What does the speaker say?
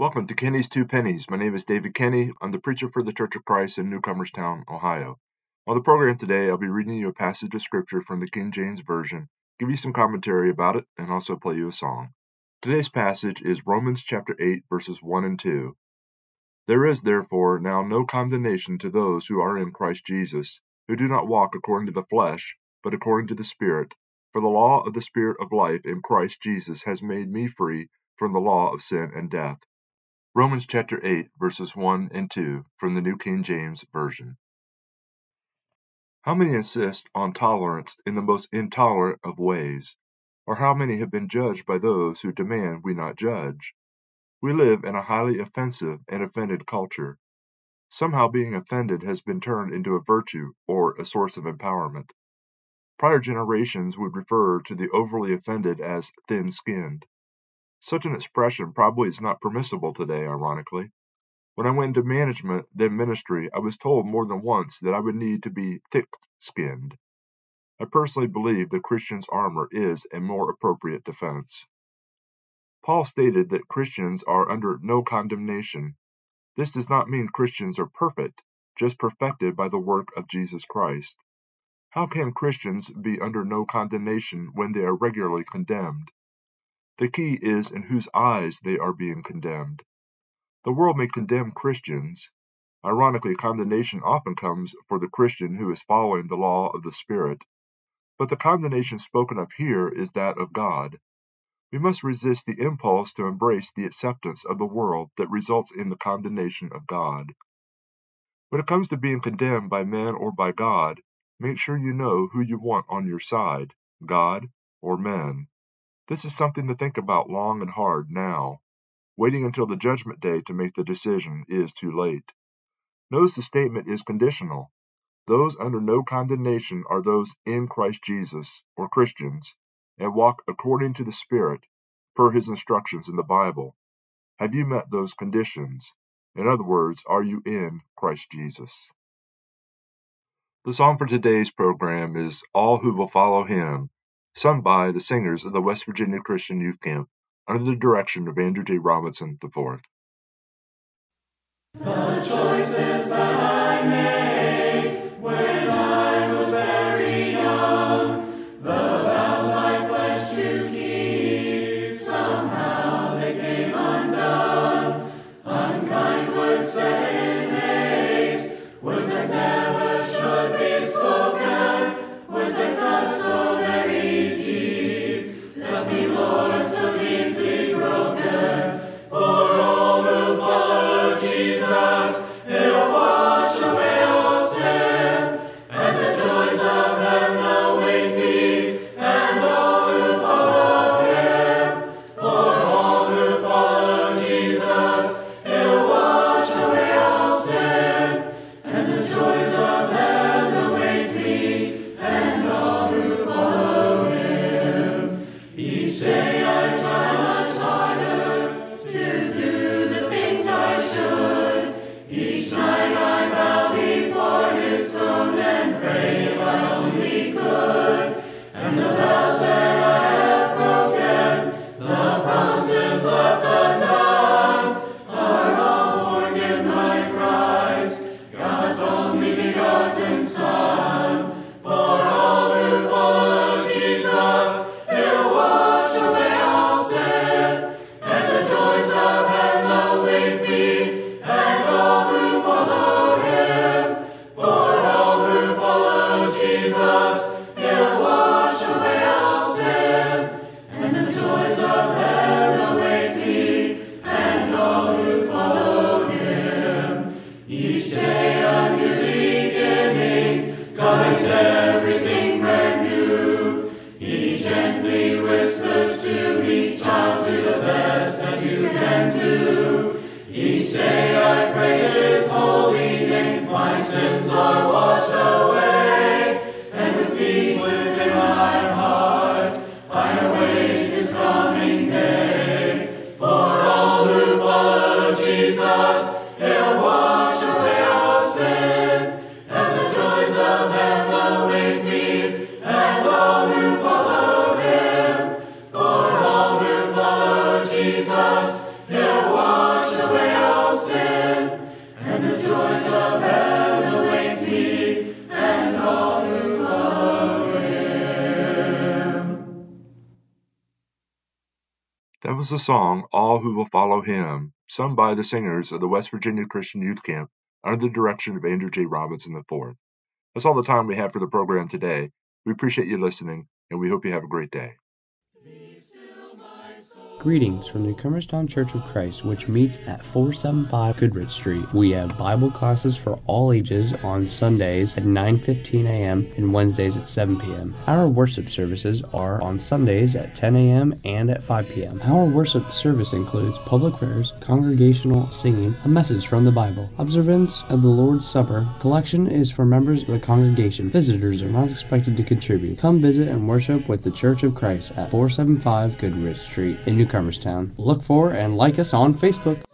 Welcome to Kenney's Two Pennies. My name is David Kenny. I'm the preacher for the Church of Christ in Newcomerstown, Ohio. On the program today, I'll be reading you a passage of scripture from the King James Version, give you some commentary about it, and also play you a song. Today's passage is Romans chapter 8, verses 1 and 2. There is therefore now no condemnation to those who are in Christ Jesus, who do not walk according to the flesh, but according to the Spirit. For the law of the Spirit of life in Christ Jesus has made me free from the law of sin and death. Romans chapter 8, verses 1 and 2 from the New King James Version. How many insist on tolerance in the most intolerant of ways? Or how many have been judged by those who demand we not judge? We live in a highly offensive and offended culture. Somehow being offended has been turned into a virtue or a source of empowerment. Prior generations would refer to the overly offended as thin skinned. Such an expression probably is not permissible today, ironically. When I went into management, then ministry, I was told more than once that I would need to be thick skinned. I personally believe the Christian's armor is a more appropriate defense. Paul stated that Christians are under no condemnation. This does not mean Christians are perfect, just perfected by the work of Jesus Christ. How can Christians be under no condemnation when they are regularly condemned? The key is in whose eyes they are being condemned. The world may condemn Christians. Ironically, condemnation often comes for the Christian who is following the law of the Spirit. But the condemnation spoken of here is that of God. We must resist the impulse to embrace the acceptance of the world that results in the condemnation of God. When it comes to being condemned by man or by God, Make sure you know who you want on your side, God or men. This is something to think about long and hard now. Waiting until the judgment day to make the decision is too late. Notice the statement is conditional. Those under no condemnation are those in Christ Jesus, or Christians, and walk according to the Spirit, per his instructions in the Bible. Have you met those conditions? In other words, are you in Christ Jesus? The song for today's program is All Who Will Follow Him, sung by the singers of the West Virginia Christian Youth Camp under the direction of Andrew J. Robison IV. The choices that I made He said. Was the song All Who Will Follow Him, sung by the singers of the West Virginia Christian Youth Camp under the direction of Andrew J. Robison IV. That's all the time we have for the program today. We appreciate you listening, and we hope you have a great day. Greetings from the Cumberstown Church of Christ, which meets at 475 Goodrich Street. We have Bible classes for all ages on Sundays at 9:15 a.m. and Wednesdays at 7 p.m. Our worship services are on Sundays at 10 a.m. and at 5 p.m. Our worship service includes public prayers, congregational singing, a message from the Bible, observance of the Lord's Supper. Collection is for members of the congregation. Visitors are not expected to contribute. Come visit and worship with the Church of Christ at 475 Goodrich Street in New Cumberstown. Look for and like us on Facebook.